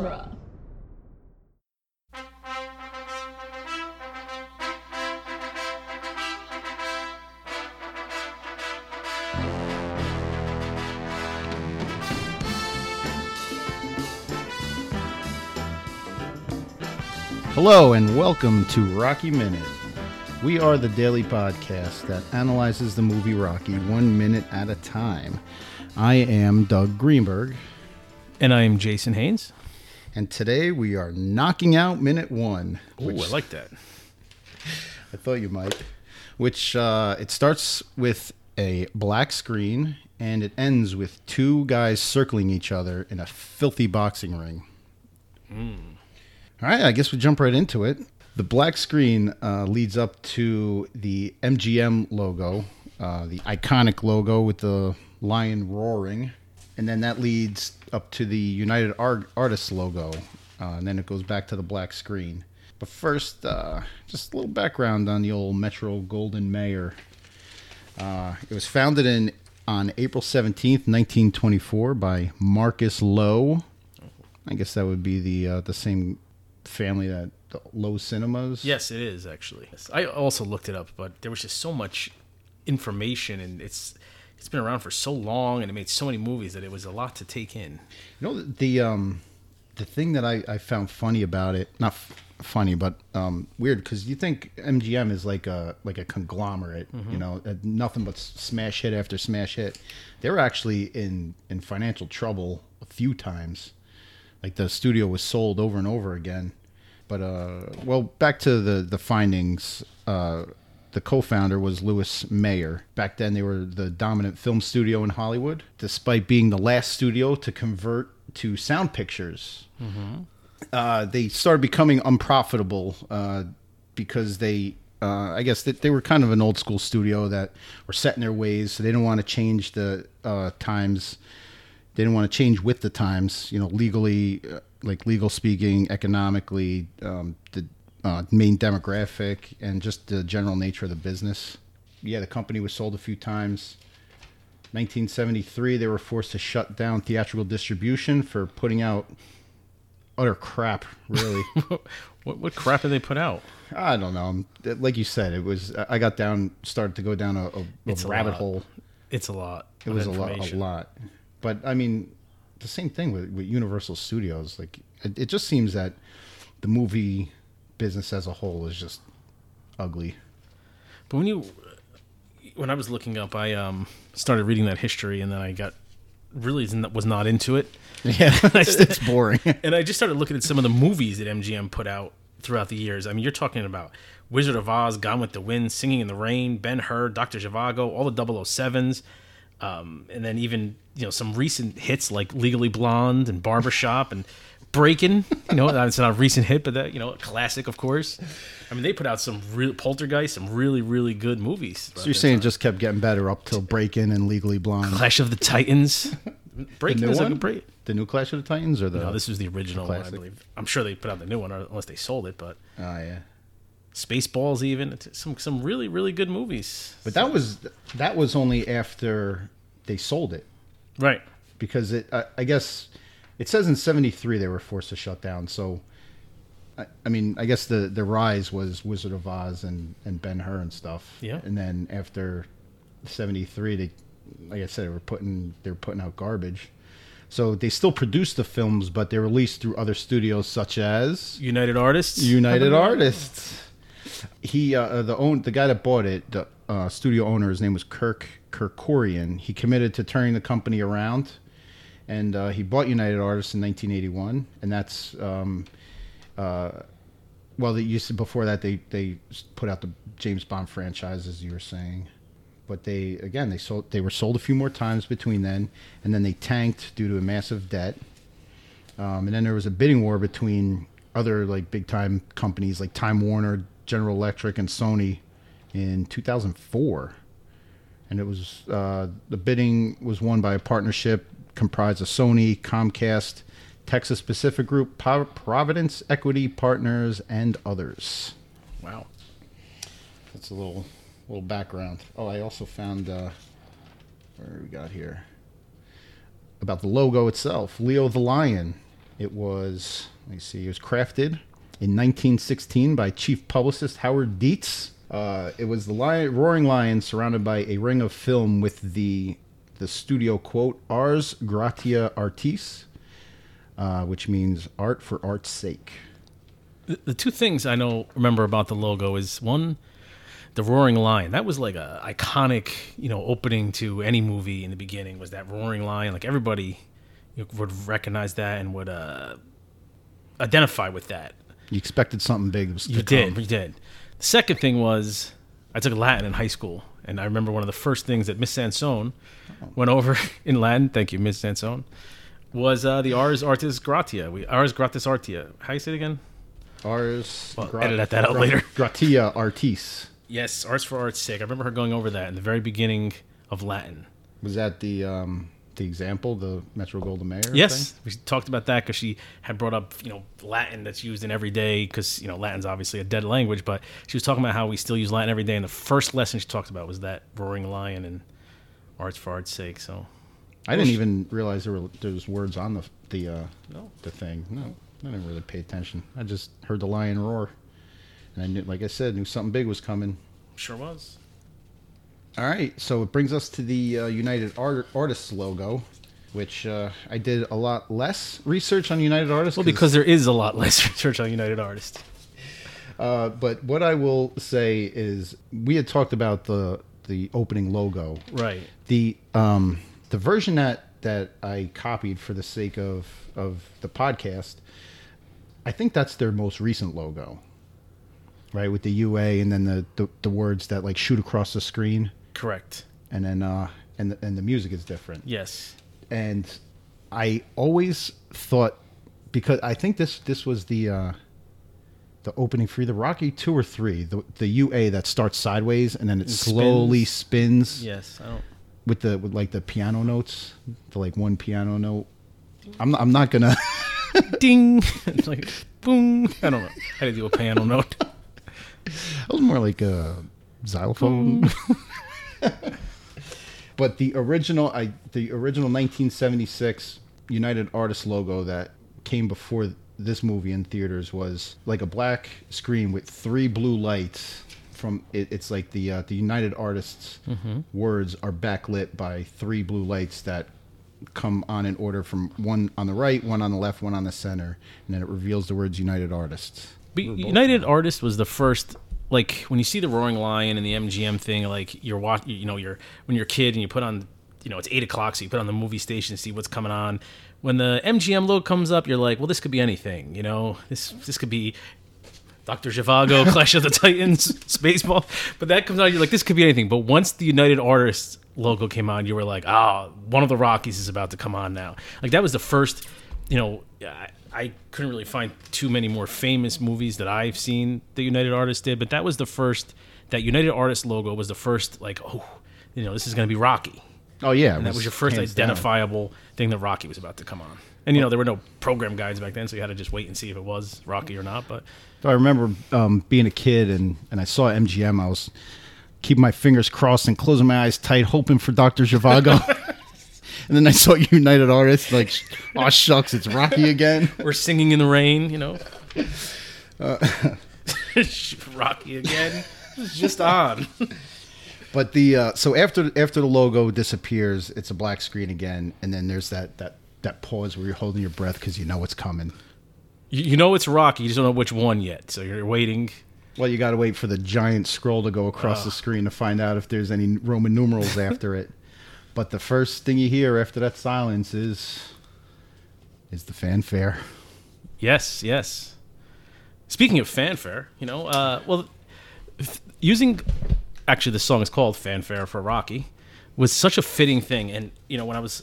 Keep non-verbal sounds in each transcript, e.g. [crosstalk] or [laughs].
genre. Hello and welcome to Rocky Minute. We are the daily podcast that analyzes the movie Rocky one minute at a time. I am Doug Greenberg, And I am Jason Haynes. And today we are knocking out minute one. Ooh, I like that. [laughs] I thought you might. Which uh, it starts with a black screen and it ends with two guys circling each other in a filthy boxing ring. All right, I guess we jump right into it. The black screen uh, leads up to the MGM logo, uh, the iconic logo with the lion roaring, and then that leads up to the United Ar- Artists logo, uh, and then it goes back to the black screen. But first, uh, just a little background on the old Metro Goldwyn Mayer. Uh, it was founded in on April seventeenth, nineteen twenty-four, by Marcus Loew. I guess that would be the uh, the same family that Loew Cinemas. Yes, it is actually. I also looked it up, but there was just so much information, and it's it's been around for so long, and it made so many movies that it was a lot to take in. You know the um the thing that I, I found funny about it, not f- funny, but um, weird because you think MGM is like a like a conglomerate, you know, uh, nothing but smash hit after smash hit. They were actually in in financial trouble a few times. Like the studio was sold over and over again. But uh, well, back to the the findings. Uh, the co-founder was Louis Mayer. Back then, they were the dominant film studio in Hollywood, despite being the last studio to convert to sound pictures. Uh, they started becoming unprofitable uh, because they, uh, I guess, that they were kind of an old school studio that were set in their ways. So they didn't want to change the uh, times. They didn't want to change with the times. You know, legally, uh, like legal speaking, economically, um, the uh, main demographic, and just the general nature of the business. Yeah, the company was sold a few times. 1973, they were forced to shut down theatrical distribution for putting out utter crap. Really, [laughs] What, what crap did they put out? I don't know. Like you said, it was. I got down, started to go down a, a, a rabbit hole. It's a lot. It was a lot, a lot. But I mean, the same thing with, with Universal Studios. Like, it, it just seems that the movie business as a whole is just ugly. But when you, when I was looking up, I um started reading that history, and then I got really was not into it. [laughs] Yeah, [laughs] it's boring. [laughs] and I just started looking at some of the movies that MGM put out throughout the years. I mean, you're talking about Wizard of Oz, Gone with the Wind, Singing in the Rain, Ben Hur, Doctor Zhivago, all the 007s, um, and then even you know some recent hits like Legally Blonde and Barbershop and Breakin'. You know, it's not a recent hit, but that you know, a classic, of course. I mean, they put out some real Poltergeist, some really, really good movies. So you're saying it just kept getting better up till Breakin' and Legally Blonde. Clash of the Titans. Breakin' new is one? a break. The new Clash of the Titans or the? No, this was the original one, I believe. I'm sure they put out the new one, unless they sold it. But oh yeah. Spaceballs, even It's some some really really good movies. But that was that was only after they sold it Right. because it. I, I guess it says in '73 they were forced to shut down. So. I, I mean, I guess the, the rise was Wizard of Oz and, and Ben Hur and stuff. Yeah. And then after '73, they, like I said, they were putting they were putting out garbage. So they still produced the films, but they're released through other studios such as United Artists. United Artists. He, uh, the own, the guy that bought it, the uh, studio owner, his name was Kirk Kerkorian. He committed to turning the company around, and uh, he bought United Artists in 1981, and that's, um, uh, well, they used to, before that they they put out the James Bond franchise, as you were saying, but they again they sold they were sold a few more times between then, and then they tanked due to a massive debt. Um, and then there was a bidding war between other like big time companies like Time Warner, General Electric, and Sony in 2004. And it was uh, the bidding was won by a partnership comprised of Sony, Comcast, Texas Pacific Group, Providence Equity Partners, and others. Wow. That's a little little background. Oh, I also found uh, where we got here about the logo itself. Leo the lion It was, let me see, it was crafted in 1916 by chief publicist Howard Dietz. Uh, it was the lion, roaring lion surrounded by a ring of film with the the studio quote "Ars gratia artis," uh, which means art for art's sake. The, the two things I know remember about the logo is one, the roaring lion. That was like a iconic, you know, opening to any movie in the beginning. Was that roaring lion? Like everybody you know, would recognize that and would uh, identify with that. You expected something big. You did, you did. The second thing was I took Latin in high school, and I remember one of the first things that Miss Sansone went over [laughs] in Latin. Thank you, Miss Sansone. Was uh, the Ars Artis Gratia? We Ars Gratis Artia. How you say it again? Ars. Well, edit that out later. [laughs] Gratia artis. Yes, Ars for art's sake. I remember her going over that in the very beginning of Latin. Was that the um, the example, the Metro Goldwyn Mayer? Yes, thing? we talked about that because she had brought up you know Latin that's used in every day because you know Latin's obviously a dead language, but she was talking about how we still use Latin every day. And the first lesson she talked about was that roaring lion and arts for art's sake. So I didn't even realize there were there was words on the the uh, No. the thing. No, I didn't really pay attention. I just heard the lion roar, and I knew, like I said, knew something big was coming. sure was. All right, so it brings us to the uh, United Art- Artists logo, which uh, I did a lot less research on United Artists. Well, because there is a lot less [laughs] research on United Artists. uh, but what I will say is we had talked about the the opening logo, Right. the um, the version that that I copied for the sake of of the podcast. I think that's their most recent logo, right? With the UA and then the the, the words that like shoot across the screen, Correct. and then uh, and the, and the music is different. Yes. and I always thought because I think this this was the uh, the opening for either Rocky two or three, the the UA that starts sideways and then it slowly spins Yes. I don't. with the with like the piano notes, the like one piano note. I'm I'm not gonna. [laughs] Ding. it's [laughs] like boom. I don't know how to do a piano note. [laughs] It was more like a xylophone. [laughs] but the original, I the original 1976 United Artists logo that came before this movie in theaters was like a black screen with three blue lights. From it, it's like the uh, the United Artists words are backlit by three blue lights that come on in order from one on the right, one on the left, one on the center, and then it reveals the words United Artists. But United Artists was the first. Like when you see the Roaring Lion and the MGM thing, like you're watch, you know, you're when you're a kid and you put on, you know, it's eight o'clock, so you put on the movie station to see what's coming on. When the MGM logo comes up, you're like, well, this could be anything, you know. This this could be Doctor Zhivago, [laughs] Clash of the Titans, Spaceball. But that comes out, you're like, this could be anything. But once the United Artists logo came on, you were like, ah, one of the Rockies is about to come on now. Like that was the first, you know, I, I couldn't really find too many more famous movies that I've seen that United Artists did, but that was the first. That United Artists logo was the first, like, oh, you know, this is going to be Rocky. Oh yeah, And that was your first identifiable thing that Rocky was about to come on. And you know, there were no program guides back then, so you had to just wait and see if it was Rocky or not. But I remember um, being a kid and, and I saw MGM. I was keeping my fingers crossed and closing my eyes tight, hoping for Dr. Zhivago. [laughs] and then I saw [laughs] United Artists, like, oh, shucks, it's Rocky again. [laughs] we're singing in the rain, you know. [laughs] Rocky again. It's just on. But the uh, so after after the logo disappears, it's a black screen again, and then there's that that that pause where you're holding your breath because you know what's coming. You, you know it's Rocky, you just don't know which one yet. So you're waiting. Well, you got to wait for the giant scroll to go across the screen to find out if there's any Roman numerals after it. But the first thing you hear after that silence is is the fanfare. Yes, yes. Speaking of fanfare, you know, uh, well, using actually the song is called "Fanfare for Rocky" was such a fitting thing. And you know, when I was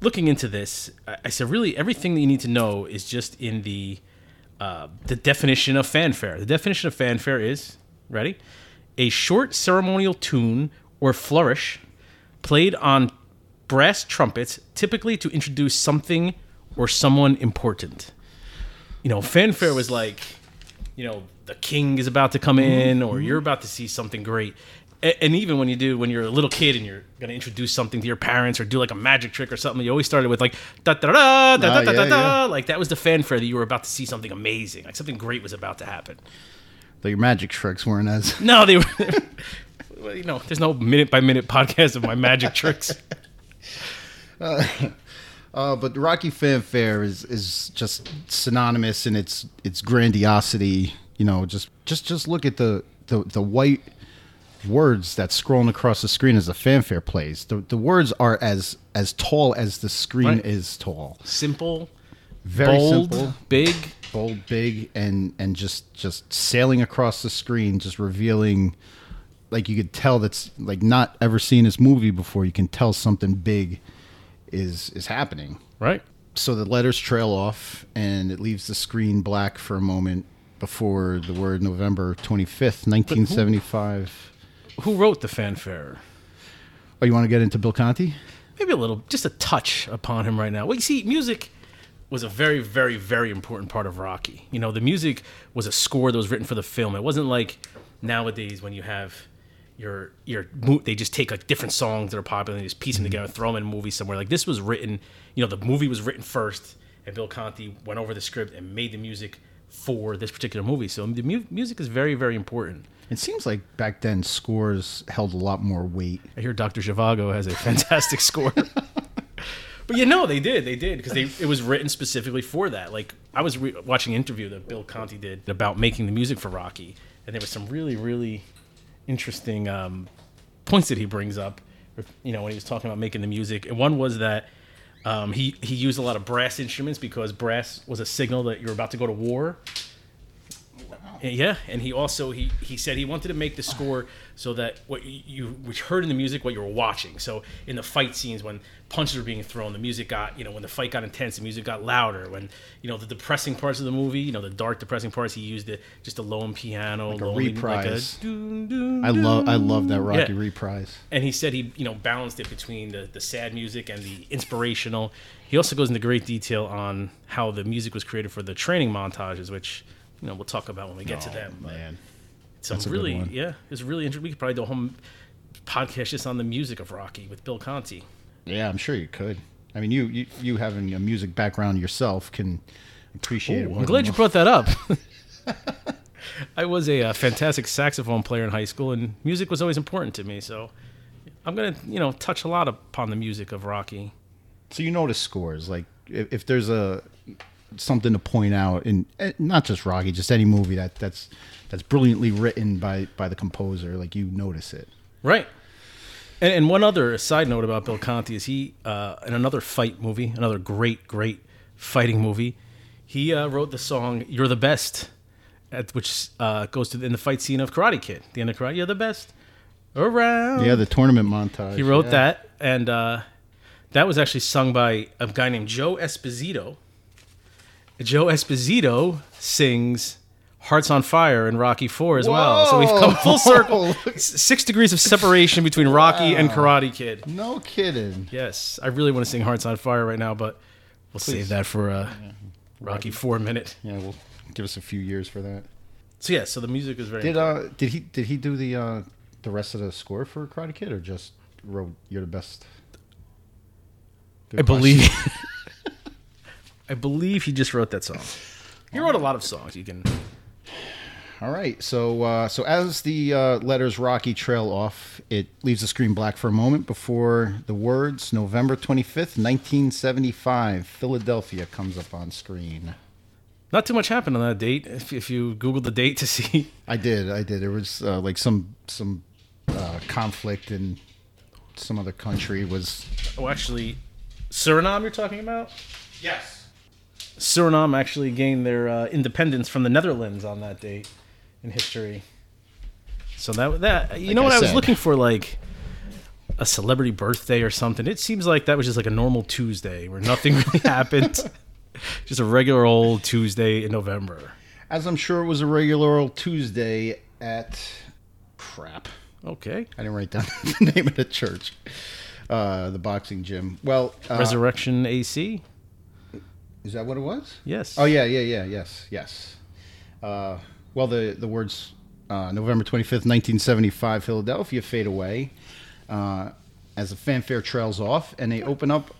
looking into this, I, I said, really, everything that you need to know is just in the uh, the definition of fanfare. The definition of fanfare is ready, a short ceremonial tune or flourish played on brass trumpets, typically to introduce something or someone important. You know, fanfare was like, you know, the king is about to come in, or you're about to see something great. And even when you do, when you're a little kid and you're gonna introduce something to your parents or do like a magic trick or something, you always started with like da da da da da Ah, da da da. Like that was the fanfare that you were about to see something amazing, like something great was about to happen. Though your magic tricks weren't as. No, they were. [laughs] well, you know, there's no minute by minute podcast of my magic tricks. [laughs] Uh, but Rocky fanfare is is just synonymous in its its grandiosity. You know, just just just look at the the, the white words that's scrolling across the screen as the fanfare plays. The the words are as as tall as the screen Right. is tall. Simple, Very bold, simple, big. bold, big, and and just just sailing across the screen, just revealing. Like you could tell that's like not ever seen this movie before. You can tell something big is is happening Right. so the letters trail off and it leaves the screen black for a moment before the word November 25th, 1975. Who wrote the fanfare? Oh, you want to get into Bill Conti? maybe a little, just a touch upon him right now. Well, you see, music was a very, very, very important part of Rocky. You know, the music was a score that was written for the film. It wasn't like nowadays when you have your your they just take like different songs that are popular and they just piece them mm-hmm. together, throw them in a movie somewhere. Like this was written, you know, the movie was written first, and Bill Conti went over the script and made the music for this particular movie. So the mu- music is very, very important. It seems like back then scores held a lot more weight. I hear Dr. Zhivago has a fantastic [laughs] score. but you know, they did. They did because it was written specifically for that. Like I was re- watching an interview that Bill Conti did about making the music for Rocky, and there was some really, really interesting um, points that he brings up. You know, when he was talking about making the music, and one was that um, he he used a lot of brass instruments because brass was a signal that you're about to go to war. Yeah, and he also he he said he wanted to make the score so that what you, which heard in the music what you were watching. So in the fight scenes when punches were being thrown, the music got you know when the fight got intense, the music got louder. When you know the depressing parts of the movie, you know the dark depressing parts, he used it just a lone piano, a lonely- reprise. dun, dun, I love I love that. Rocky Yeah. reprise. And he said he, you know, balanced it between the, the sad music and the inspirational. He also goes into great detail on how the music was created for the training montages, which, you know, we'll talk about when we get to them. Man, some that's a really, yeah, it's really interesting. We could probably do a whole podcast just on the music of Rocky with Bill Conti. yeah, I'm sure you could. I mean, you you, you having a music background yourself can appreciate it. Ooh, more I'm glad you brought that up. [laughs] I was a, uh fantastic saxophone player in high school, and music was always important to me. So I'm gonna, you know, touch a lot upon the music of Rocky. So you notice scores like if, if there's a something to point out in eh, not just Rocky, just any movie that that's that's brilliantly written by by the composer, like you notice it. Right. And, and one other side note about Bill Conti is he, uh, in another fight movie, another great, great fighting movie, he uh, wrote the song "You're the Best," at, which uh, goes to in the fight scene of Karate Kid. The end of Karate, "You're the best around." Yeah, the tournament montage. he wrote yeah. that, and uh, that was actually sung by a guy named Joe Esposito. Joe Esposito sings "Hearts on Fire" in Rocky Four as well. So we've come full circle. [laughs] Six degrees of separation between Rocky and Karate Kid. No kidding. Yes, I really want to sing "Hearts on Fire" right now, but we'll save that for a Rocky Four minute. Yeah, we'll give us a few years for that. So yeah, so the music is very. Did uh did he did he do the uh the rest of the score for Karate Kid or just wrote "You're the best"? Good I question. believe. [laughs] I believe he just wrote that song. He wrote a lot of songs. You can. All right, so uh, so as the uh, letters Rocky trail off, it leaves the screen black for a moment before the words November twenty fifth, nineteen seventy five, Philadelphia comes up on screen. Not too much happened on that date. If, if you Google the date to see, I did, I did. There was uh, like some some uh, conflict in some other country was oh, actually, Suriname. You're talking about? yes. Suriname actually gained their uh, independence from the Netherlands on that date in history. So that that you Like know what I I was looking for, like a celebrity birthday or something. It seems like that was just like a normal Tuesday where nothing [laughs] really happened. [laughs] Just a regular old Tuesday in November. As I'm sure it was a regular old Tuesday at crap. Okay. I didn't write down [laughs] the name of the church, uh, the boxing gym. Well, uh, Resurrection AC. Is that what it was? Yes. Oh yeah, yeah, yeah, yes, yes. Uh, well, the the words uh, November 25th, 1975, Philadelphia fade away uh, as the fanfare trails off, and they open up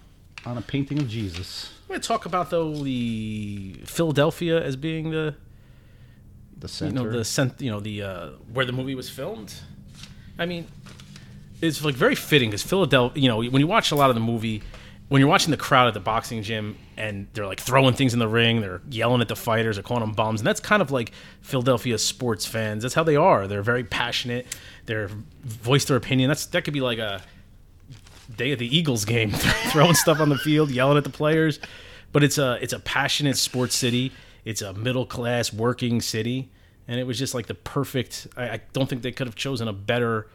on a painting of Jesus. I'm going to talk about though the Philadelphia as being the The center, you know the cent, you know the uh, where the movie was filmed. I mean, it's like very fitting because Philadelphia. You know, when you watch a lot of the movie, when you're watching the crowd at the boxing gym and they're like throwing things in the ring, they're yelling at the fighters, they're calling them bums, and that's kind of like Philadelphia sports fans. That's how they are. They're very passionate. They're voice their opinion. That's that could be like a day of the Eagles game, [laughs] throwing stuff on the field, yelling at the players. But it's a it's a passionate sports city. It's a middle class working city, and it was just like the perfect. I, I don't think they could have chosen a better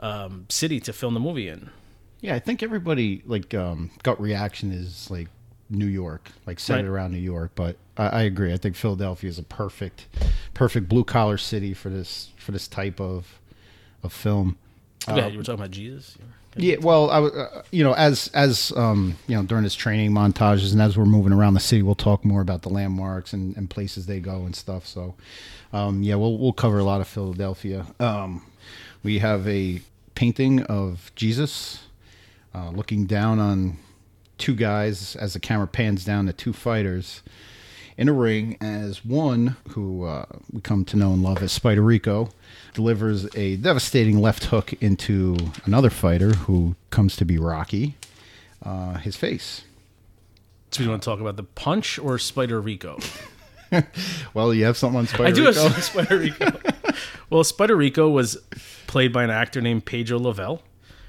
um, city to film the movie in. Yeah, I think everybody like um, gut reaction is like New York, like centered Right. around New York. But I, I agree. I think Philadelphia is a perfect, perfect blue collar city for this for this type of of film. yeah, you were talking about Jesus. Yeah, well, I, uh, you know, as as um, you know, during his training montages and as we're moving around the city, we'll talk more about the landmarks and, and places they go and stuff. So, um, yeah, we'll we'll cover a lot of Philadelphia. Um, we have a painting of Jesus uh, looking down on two guys as the camera pans down to two fighters in a ring as one who uh, we come to know and love as Spider Rico delivers a devastating left hook into another fighter who comes to be Rocky, uh, his face. So you want to talk about the punch or Spider Rico? [laughs] Well, you have something on Spider I do Rico? have Spider Rico. [laughs] well, Spider Rico was played by an actor named Pedro Lovell,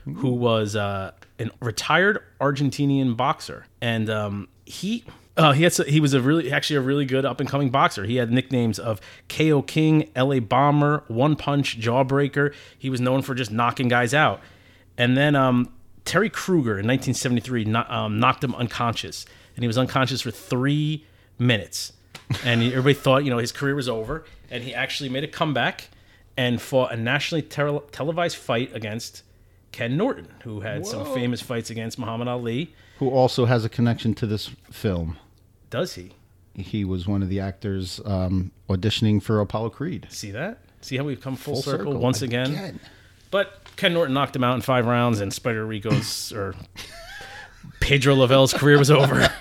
who was uh, a retired Argentinian boxer, and um, he. Uh, he had he was a really actually a really good up and coming boxer. He had nicknames of KO King, LA Bomber, One Punch, Jawbreaker. He was known for just knocking guys out. And then um, Terry Kruger in 1973 kno- um, knocked him unconscious, and he was unconscious for three minutes. And everybody thought, you know, his career was over. And he actually made a comeback and fought a nationally tele- televised fight against Ken Norton, who had some famous fights against Muhammad Ali. Who also has a connection to this film. Does he He was one of the actors um, auditioning for Apollo Creed. see that? See how we've come full, circle, once again? Again. But Ken Norton knocked him out in five rounds, and Spider Rico's or Pedro Lovell's career was over.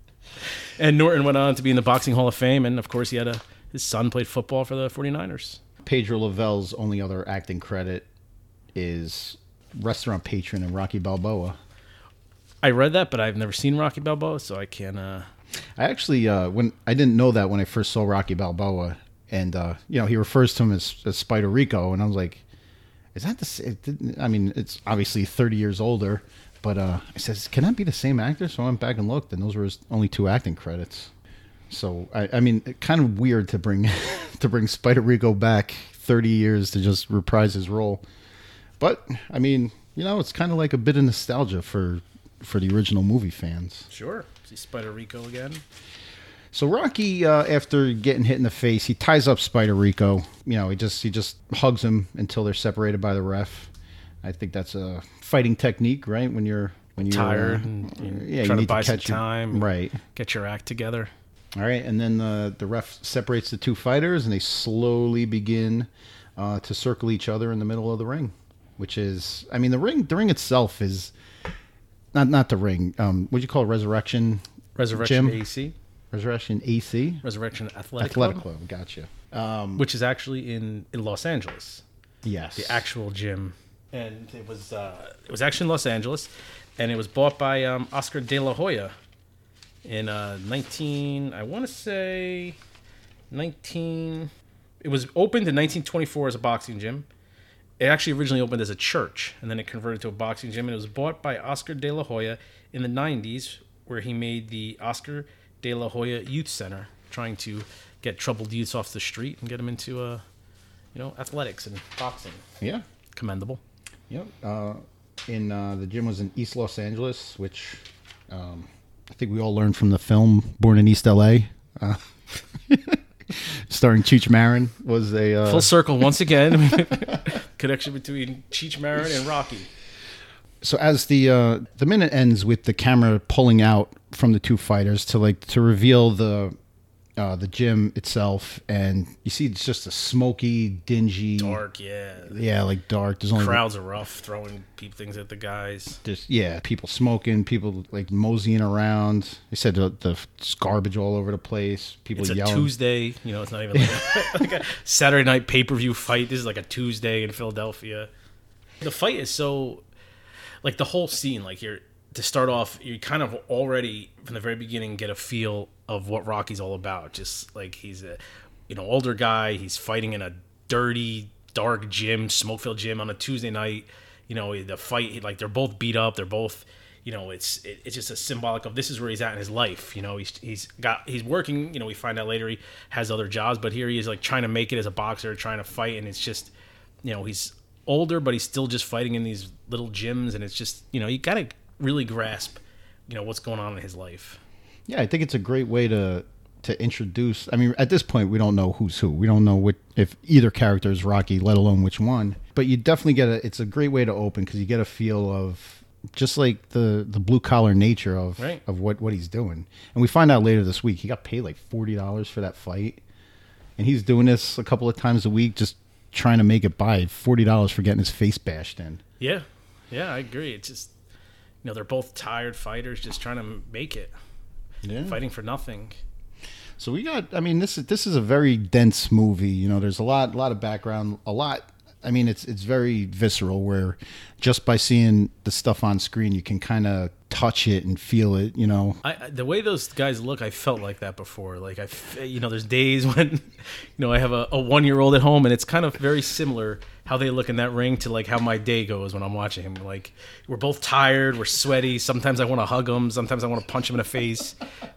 [laughs] and Norton went on to be in the Boxing Hall of Fame, and of course, he had a his son played football for the 49ers. Pedro Lovell's only other acting credit is restaurant patron in Rocky Balboa. I read that, but I've never seen Rocky Balboa, so I can't. Uh, I actually uh, when I didn't know that when I first saw Rocky Balboa, and uh, you know he refers to him as, as Spider Rico, and I was like, "Is that the?" sa- It didn't, I mean, it's obviously thirty years older, but uh, I says, "Can that be the same actor?" So I went back and looked, and those were his only two acting credits. So I, I mean, kind of weird to bring [laughs] to bring Spider Rico back thirty years to just reprise his role, but I mean, you know, it's kind of like a bit of nostalgia for for the original movie fans. sure. See Spider Rico again. So Rocky, uh, after getting hit in the face, he ties up Spider Rico. You know, he just he just hugs him until they're separated by the ref. I think that's a fighting technique, right? When you're when you're Tired uh, and, yeah, trying to need buy some catch your- time, right? Get your act together. All right, and then the the ref separates the two fighters, and they slowly begin uh, to circle each other in the middle of the ring, which is, I mean, the ring the ring itself is not not the ring. Um, what do you call it? Resurrection Resurrection Gym? AC, Resurrection AC Resurrection Athletic, Athletic Club, Club. Gotcha. Um, which is actually in, in Los Angeles. yes, the actual gym, and it was uh, it was actually in Los Angeles, and it was bought by um, Oscar De La Hoya in uh, nineteen. I want to say nineteen. It was opened in 1924 as a boxing gym. It actually originally opened as a church, and then it converted to a boxing gym. And it was bought by Oscar De La Hoya in the 90s, where he made the Oscar De La Hoya Youth Center, trying to get troubled youths off the street and get them into uh, you know, athletics and boxing. Yeah. Commendable. Yep. Uh, in uh, the gym was in East Los Angeles, which um, I think we all learned from the film Born in East LA. Uh, [laughs] starring Cheech Marin was a uh, Full circle once again. [laughs] [laughs] Connection between Cheech Marin and Rocky. so as the uh, the minute ends with the camera pulling out from the two fighters to like to reveal the uh, the gym itself, and you see it's just a smoky, dingy, Dark, yeah. yeah, like dark. There's only Crowds are rough, throwing peep things at the guys. just yeah, people smoking, people like moseying around. They said the, the garbage all over the place. People It's a yelling. Tuesday, you know. It's not even like a, [laughs] like a Saturday night pay per view fight. This is like a Tuesday in Philadelphia. The fight is so, like the whole scene. Like you're to start off, you kind of already from the very beginning get a feel of what Rocky's all about. Just like he's a, you know, older guy. He's fighting in a dirty, dark gym, smoke filled gym on a Tuesday night. You know, the fight like they're both beat up. They're both you know, it's it, it's just a symbolic of this is where he's at in his life. You know, he's he's got he's working. You know, we find out later he has other jobs, but here he is like trying to make it as a boxer, trying to fight, and it's just, you know, he's older, but he's still just fighting in these little gyms, and it's just you know you got to really grasp, you know, what's going on in his life. Yeah, I think it's a great way to to introduce. I mean, at this point, we don't know who's who. We don't know what if either character is Rocky, let alone which one. But you definitely get a. It's a great way to open because you get a feel of just like the the blue collar nature of Right. of what what he's doing. And we find out later this week he got paid like forty dollars for that fight, and he's doing this a couple of times a week, just trying to make it by. Forty dollars for getting his face bashed in. Yeah, yeah, I agree. It's just, you know, they're both tired fighters, just trying to make it, Yeah. fighting for nothing. So we got. I mean, this is this is a very dense movie. You know, there's a lot, a lot of background, a lot. I mean, it's it's very visceral. Where just by seeing the stuff on screen, you can kind of touch it and feel it. You know, I, the way those guys look, I felt like that before. Like I, you know, there's days [laughs] when, you know, I have a, a one year old at home, and it's kind of very similar how they look in that ring to like how my day goes when I'm watching him. Like we're both tired, we're sweaty. Sometimes I want to hug him, sometimes I want to punch him in the face.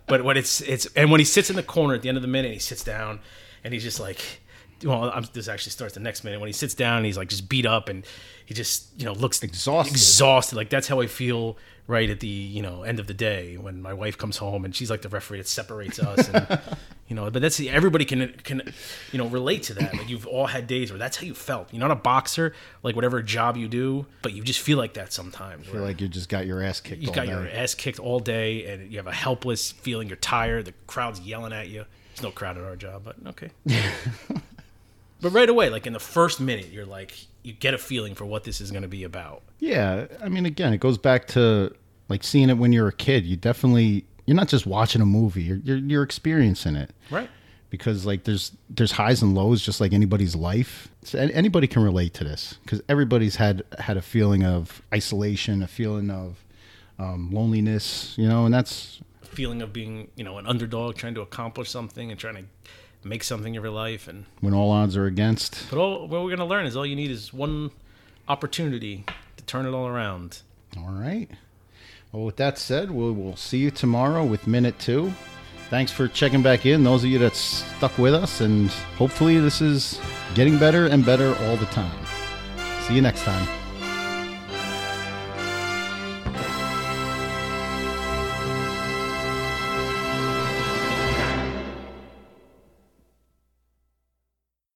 But when it's it's and when he sits in the corner at the end of the minute, he sits down, and he's just like. Well, I'm, this actually starts the next minute when he sits down. And he's like just beat up, and he just you know looks Exhausted. exhausted. Like that's how I feel right at the you know end of the day when my wife comes home and she's like the referee that separates us. And, [laughs] you know, but that's everybody can can you know relate to that. Like you've all had days where that's how you felt. You're not a boxer, like whatever job you do, but you just feel like that sometimes. feel like you just got your ass kicked. you got day. your ass kicked all day and you have a helpless feeling. You're tired. The crowd's yelling at you. There's no crowd at our job, but okay. [laughs] but right away, like in the first minute, you're like you get a feeling for what this is going to be about. Yeah, I mean, again, it goes back to like seeing it when you're a kid. You definitely you're not just watching a movie; you're you're, you're experiencing it. Right. because like there's there's highs and lows just like anybody's life so anybody can relate to this because everybody's had had a feeling of isolation a feeling of um, loneliness you know and that's a feeling of being, you know, an underdog, trying to accomplish something and trying to make something of your life. And when all odds are against but all what we're gonna learn is all you need is one opportunity to turn it all around. all right well with that said we'll, we'll see you tomorrow with minute two thanks for checking back in those of you that stuck with us and hopefully this is getting better and better all the time see you next time